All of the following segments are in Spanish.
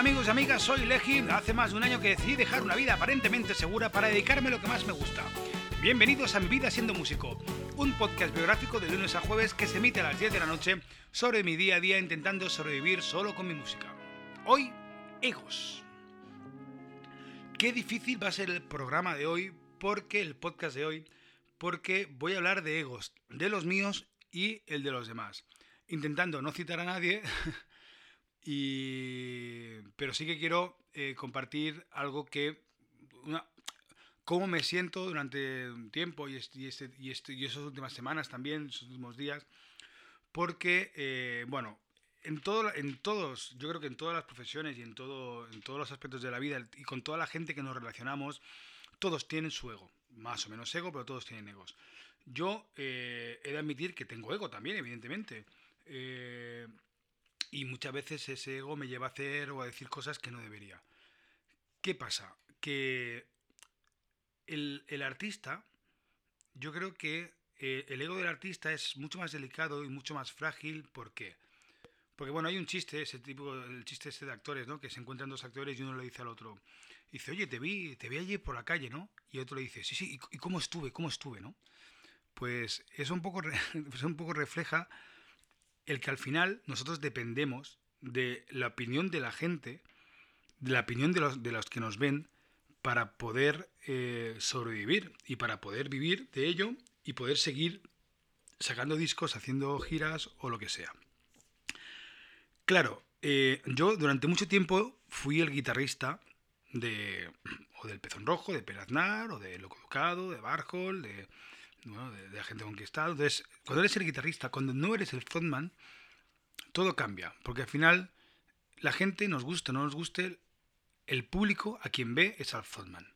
amigos y amigas, soy Legi. Hace más de un año que decidí dejar una vida aparentemente segura para dedicarme a lo que más me gusta. Bienvenidos a Mi Vida Siendo Músico, un podcast biográfico de lunes a jueves que se emite a las 10 de la noche sobre mi día a día intentando sobrevivir solo con mi música. Hoy, egos. Qué difícil va a ser el programa de hoy, porque el podcast de hoy, porque voy a hablar de egos, de los míos y el de los demás. Intentando no citar a nadie, y... pero sí que quiero eh, compartir algo que... Una, cómo me siento durante un tiempo y, este, y, este, y, este, y esas últimas semanas también, esos últimos días, porque, eh, bueno, en, todo, en todos, yo creo que en todas las profesiones y en, todo, en todos los aspectos de la vida y con toda la gente que nos relacionamos, todos tienen su ego, más o menos ego, pero todos tienen egos. Yo eh, he de admitir que tengo ego también, evidentemente. Eh, y muchas veces ese ego me lleva a hacer o a decir cosas que no debería. ¿Qué pasa? Que el, el artista, yo creo que eh, el ego del artista es mucho más delicado y mucho más frágil. ¿Por qué? Porque bueno, hay un chiste, ese tipo, el chiste este de actores, ¿no? Que se encuentran dos actores y uno le dice al otro, dice, oye, te vi, te vi ayer por la calle, ¿no? Y otro le dice, sí, sí, ¿y, cómo estuve? ¿Cómo estuve, no? Pues eso un poco, eso un poco refleja el que al final nosotros dependemos de la opinión de la gente, de la opinión de los, de los que nos ven, para poder eh, sobrevivir y para poder vivir de ello y poder seguir sacando discos, haciendo giras o lo que sea. Claro, eh, yo durante mucho tiempo fui el guitarrista de o del Pezón Rojo, de Peraznar, o de Loco Ducado, de Barjol, de, de, de Agente Conquistado. Entonces, cuando eres el guitarrista, cuando no eres el frontman, todo cambia, porque al final la gente nos guste o no nos guste, el público a quien ve es al frontman.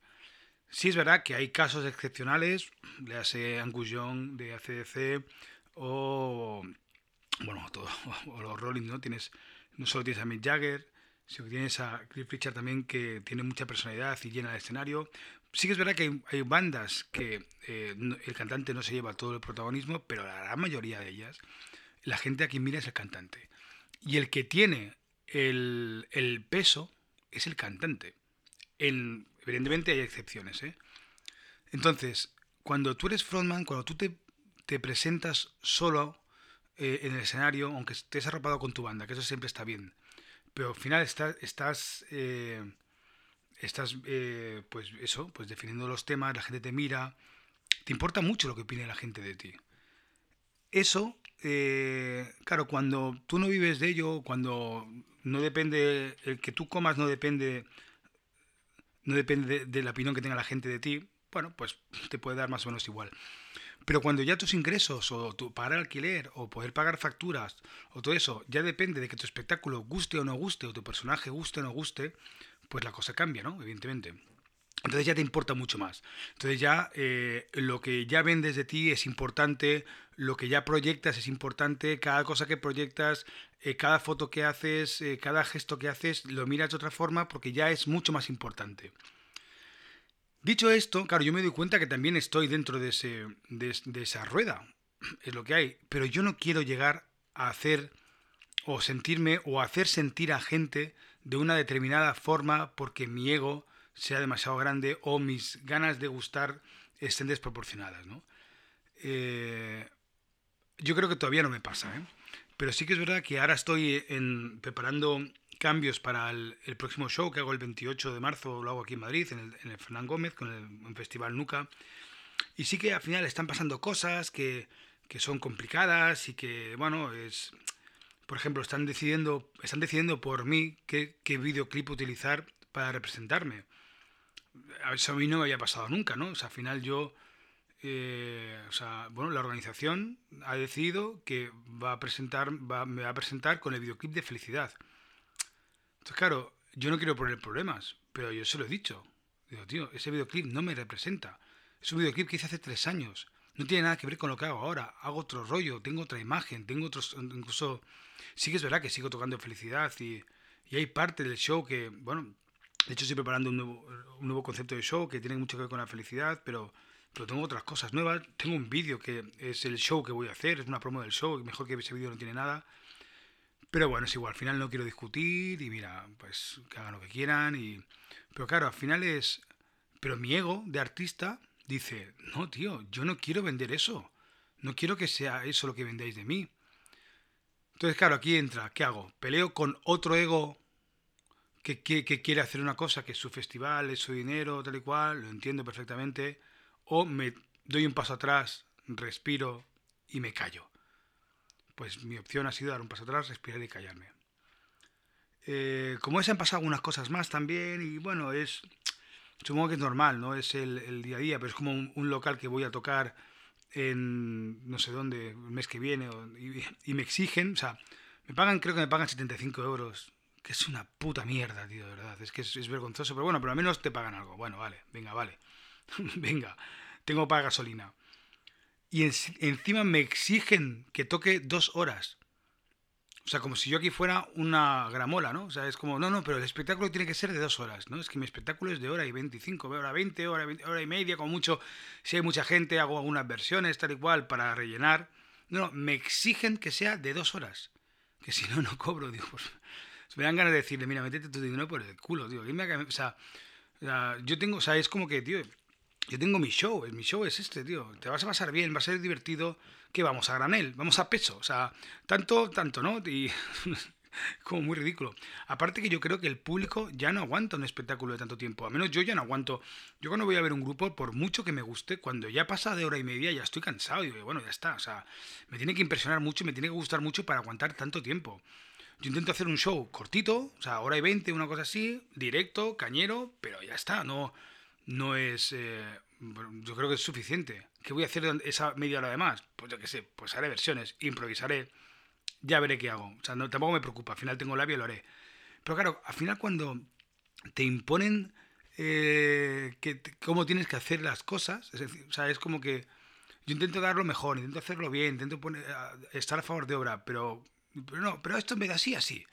Sí es verdad que hay casos excepcionales, le hace Angus Young de ACDC o bueno, todo, o los Rolling, ¿no? Tienes, no solo tienes a Mick Jagger, sino que tienes a Cliff Richard también que tiene mucha personalidad y llena el escenario. Sí que es verdad que hay, bandas que eh, el cantante no se lleva todo el protagonismo, pero la gran mayoría de ellas, la gente a quien mira es el cantante. Y el que tiene el, peso es el cantante. En, evidentemente hay excepciones, ¿eh? Entonces, cuando tú eres frontman, cuando tú te, presentas solo eh, en el escenario, aunque estés arropado con tu banda, que eso siempre está bien, pero al final está, estás, eh, estás eh, pues eso, pues definiendo los temas, la gente te mira, te importa mucho lo que opine la gente de ti. Eso, eh, claro, cuando tú no vives de ello, cuando no depende, el que tú comas no depende, no depende de, de la opinión que tenga la gente de ti, bueno, pues te puede dar más o menos igual. Pero cuando ya tus ingresos o tu pagar alquiler o poder pagar facturas o todo eso ya depende de que tu espectáculo guste o no guste o tu personaje guste o no guste, pues la cosa cambia, ¿no? Evidentemente. Entonces ya te importa mucho más. Entonces ya eh, lo que ya vendes de ti es importante, lo que ya proyectas es importante, cada cosa que proyectas, eh, cada foto que haces, eh, cada gesto que haces, lo miras de otra forma porque ya es mucho más importante. Dicho esto, claro, yo me doy cuenta que también estoy dentro de, ese, de, de, esa rueda, es lo que hay, pero yo no quiero llegar a hacer o sentirme o hacer sentir a gente de una determinada forma porque mi ego sea demasiado grande o mis ganas de gustar estén desproporcionadas, ¿no? Eh, yo creo que todavía no me pasa, ¿eh? pero sí que es verdad que ahora estoy en, preparando cambios para el, próximo show que hago el 28 de marzo, lo hago aquí en Madrid, en el, en Fernán Gómez, con el, el, Festival Nuca. Y sí que al final están pasando cosas que, que son complicadas y que, bueno, es... Por ejemplo, están decidiendo, están decidiendo por mí qué, qué videoclip utilizar para representarme. Eso a mí no me había pasado nunca, ¿no? O sea, al final yo... Eh, o sea, bueno, la organización ha decidido que va a presentar, va, me va a presentar con el videoclip de Felicidad. Entonces, claro, yo no quiero poner problemas, pero yo se lo he dicho. Digo, tío, ese videoclip no me representa. Es un videoclip que hice hace tres años. No tiene nada que ver con lo que hago ahora. Hago otro rollo, tengo otra imagen, tengo otros. Incluso. Sí que es verdad que sigo tocando felicidad y, y hay parte del show que, bueno, de hecho estoy preparando un nuevo, un nuevo concepto de show que tiene mucho que ver con la felicidad, pero, pero tengo otras cosas nuevas. Tengo un vídeo que es el show que voy a hacer, es una promo del show, mejor que ese vídeo no tiene nada. Pero bueno, es igual, al final no quiero discutir y mira, pues que hagan lo que quieran. Y... Pero claro, al final es... Pero mi ego de artista dice, no, tío, yo no quiero vender eso. No quiero que sea eso lo que vendáis de mí. Entonces, claro, aquí entra, ¿qué hago? ¿Peleo con otro ego que, quiere hacer una cosa, que es su festival, es su dinero, tal y cual? Lo entiendo perfectamente. O me doy un paso atrás, respiro y me callo. Pues mi opción ha sido dar un paso atrás, respirar y callarme. Eh, como ese han pasado algunas cosas más también y bueno, es supongo que es normal, ¿no? Es el, día a día, pero es como un, local que voy a tocar en no sé dónde, el mes que viene, y, me exigen, o sea, me pagan, creo que me pagan 75 euros, que es una puta mierda, tío, de verdad, es que es, vergonzoso, pero bueno, pero al menos te pagan algo, bueno, vale, venga, vale, venga, tengo para gasolina. Y encima me exigen que toque dos horas. O sea, como si yo aquí fuera una gramola, ¿no? O sea, es como, no, no, pero el espectáculo tiene que ser de dos horas, ¿no? Es que mi espectáculo es de hora y 25, hora 20, hora, hora y media, como mucho. Si hay mucha gente, hago algunas versiones, tal y cual, para rellenar. No, no, me exigen que sea de dos horas. Que si no, no cobro, digo, pues. Me dan ganas de decirle, mira, métete tu dinero por el culo, tío. O sea, yo tengo, o sea, es como que, tío, yo tengo mi show, mi show es este, tío. Te vas a pasar bien, va a ser divertido. ¿Qué vamos? ¿A granel? ¿Vamos a peso? O sea, tanto, tanto, ¿no? Y como muy ridículo. Aparte que yo creo que el público ya no aguanta un espectáculo de tanto tiempo. A menos yo ya no aguanto. Yo cuando voy a ver un grupo, por mucho que me guste, cuando ya pasa de hora y media ya estoy cansado. Y bueno, ya está. O sea, me tiene que impresionar mucho, me tiene que gustar mucho para aguantar tanto tiempo. Yo intento hacer un show cortito, o sea, hora y veinte, una cosa así, directo, cañero, pero ya está, no no es... Eh, yo creo que es suficiente. ¿Qué voy a hacer esa media hora de más? Pues yo qué sé, pues haré versiones, improvisaré, ya veré qué hago. O sea, tampoco me preocupa, al final tengo labio y lo haré. Pero claro, al final cuando te imponen eh, que, cómo tienes que hacer las cosas, es decir, o sea, es como que yo intento dar lo mejor, intento hacerlo bien, intento poner, estar a favor de obra, pero, pero no, pero esto me da así, así.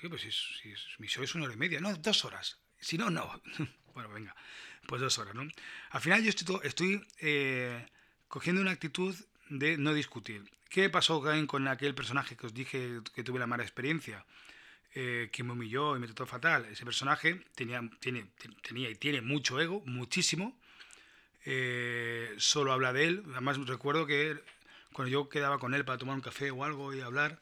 tío, pues si, si, mi show es una hora y media, no, dos horas. Si no, no. bueno, venga pues dos horas, ¿no? Al final yo estoy, estoy eh, cogiendo una actitud de no discutir. ¿Qué pasó con aquel personaje que os dije que tuve la mala experiencia? Eh, que me humilló y me trató fatal. Ese personaje tenía, tiene, tenía y tiene mucho ego, muchísimo. Eh, solo habla de él. Además recuerdo que cuando yo quedaba con él para tomar un café o algo y hablar,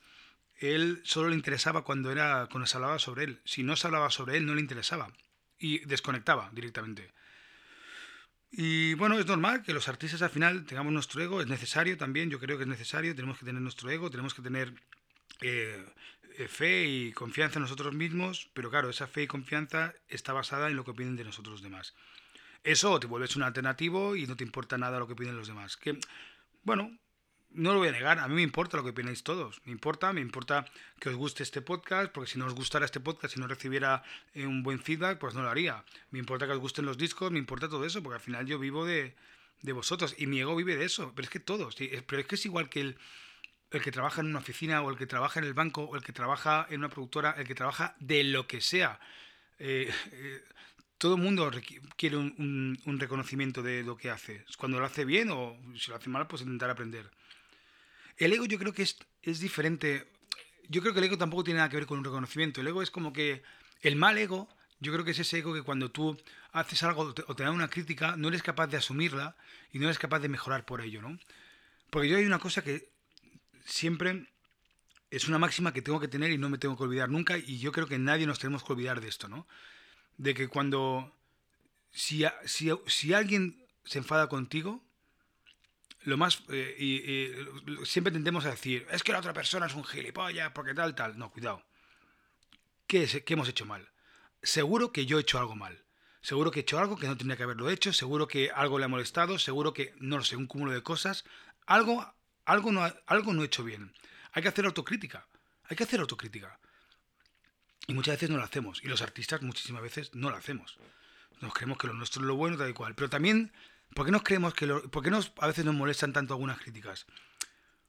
él solo le interesaba cuando, era, cuando se hablaba sobre él. Si no se hablaba sobre él, no le interesaba. Y desconectaba directamente. Y bueno, es normal que los artistas al final tengamos nuestro ego, es necesario también, yo creo que es necesario, tenemos que tener nuestro ego, tenemos que tener eh, fe y confianza en nosotros mismos, pero claro, esa fe y confianza está basada en lo que opinen de nosotros los demás. Eso te vuelves un alternativo y no te importa nada lo que opinen los demás. Que, bueno, no lo voy a negar, a mí me importa lo que opináis todos. Me importa, me importa que os guste este podcast, porque si no os gustara este podcast, si no recibiera eh, un buen feedback, pues no lo haría. Me importa que os gusten los discos, me importa todo eso, porque al final yo vivo de, vosotros y mi ego vive de eso. Pero es que todos, pero es que es igual que el, el que trabaja en una oficina o el que trabaja en el banco o el que trabaja en una productora, el que trabaja de lo que sea. Eh, eh, todo el mundo quiere un, un, reconocimiento de lo que hace. Cuando lo hace bien o si lo hace mal, pues intentar aprender. El ego yo creo que es, es diferente. Yo creo que el ego tampoco tiene nada que ver con un reconocimiento. El ego es como que el mal ego, yo creo que es ese ego que cuando tú haces algo o te, da una crítica, no eres capaz de asumirla y no eres capaz de mejorar por ello, ¿no? Porque yo hay una cosa que siempre es una máxima que tengo que tener y no me tengo que olvidar nunca y yo creo que nadie nos tenemos que olvidar de esto, ¿no? De que cuando... Si, si, si alguien se enfada contigo, lo más. Eh, y, siempre tendemos a decir, es que la otra persona es un gilipollas, porque tal, tal. No, cuidado. ¿Qué, ¿Qué hemos hecho mal? Seguro que yo he hecho algo mal. Seguro que he hecho algo que no tenía que haberlo hecho. Seguro que algo le ha molestado. Seguro que, no lo sé, un cúmulo de cosas. Algo, algo, no, algo no he hecho bien. Hay que hacer autocrítica. Hay que hacer autocrítica. Y muchas veces no lo hacemos. Y los artistas muchísimas veces no lo hacemos. Nos creemos que lo nuestro es lo bueno, tal y cual. Pero también ¿Por qué nos creemos que lo, por qué nos, a veces nos molestan tanto algunas críticas?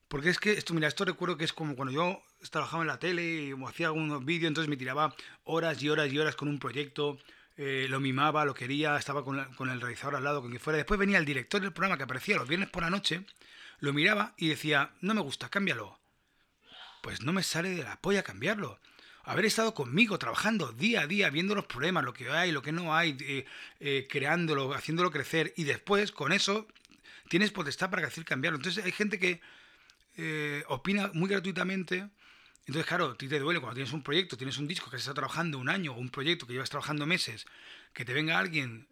Porque es que esto, mira, esto recuerdo que es como cuando yo trabajaba en la tele y hacía algunos vídeos, entonces me tiraba horas y horas y horas con un proyecto, eh, lo mimaba, lo quería, estaba con, con, el realizador al lado, con quien fuera. Después venía el director del programa que aparecía los viernes por la noche, lo miraba y decía, no me gusta, cámbialo. pues no me sale de la polla cambiarlo. Haber estado conmigo, trabajando día a día, viendo los problemas, lo que hay, lo que no hay, eh, eh, creándolo, haciéndolo crecer, y después con eso tienes potestad para hacer cambiarlo. Entonces hay gente que eh, opina muy gratuitamente. Entonces, claro, a ti te duele cuando tienes un proyecto, tienes un disco que has estado trabajando un año, o un proyecto que llevas trabajando meses, que te venga alguien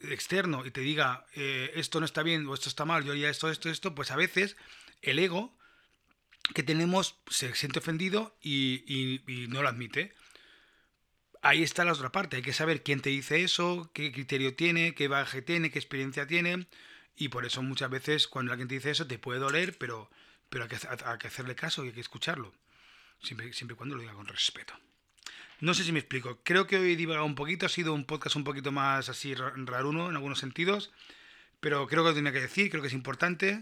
externo y te diga esto no está bien o esto está mal, yo haría esto, esto, esto, pues a veces el ego que tenemos se siente ofendido y, no lo admite. Ahí está la otra parte, hay que saber quién te dice eso, qué criterio tiene, qué bagaje tiene, qué experiencia tiene, y por eso muchas veces cuando alguien te dice eso te puede doler, pero, pero hay, que, hacerle caso y hay que escucharlo, siempre, siempre y cuando lo diga con respeto. No sé si me explico, creo que hoy he divagado un poquito, ha sido un podcast un poquito más así raruno en algunos sentidos, pero creo que lo tenía que decir, creo que es importante.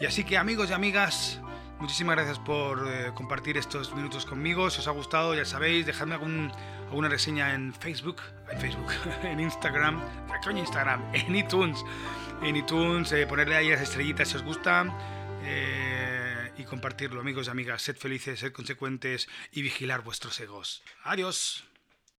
Y así que amigos y amigas, muchísimas gracias por eh, compartir estos minutos conmigo. Si os ha gustado, ya sabéis, dejadme algún, alguna reseña en Facebook, en Facebook, en Instagram, coño Instagram, en iTunes, en iTunes, eh, ponerle ahí las estrellitas si os gusta. Eh, y compartirlo, amigos y amigas. Sed felices, sed consecuentes y vigilar vuestros egos. Adiós.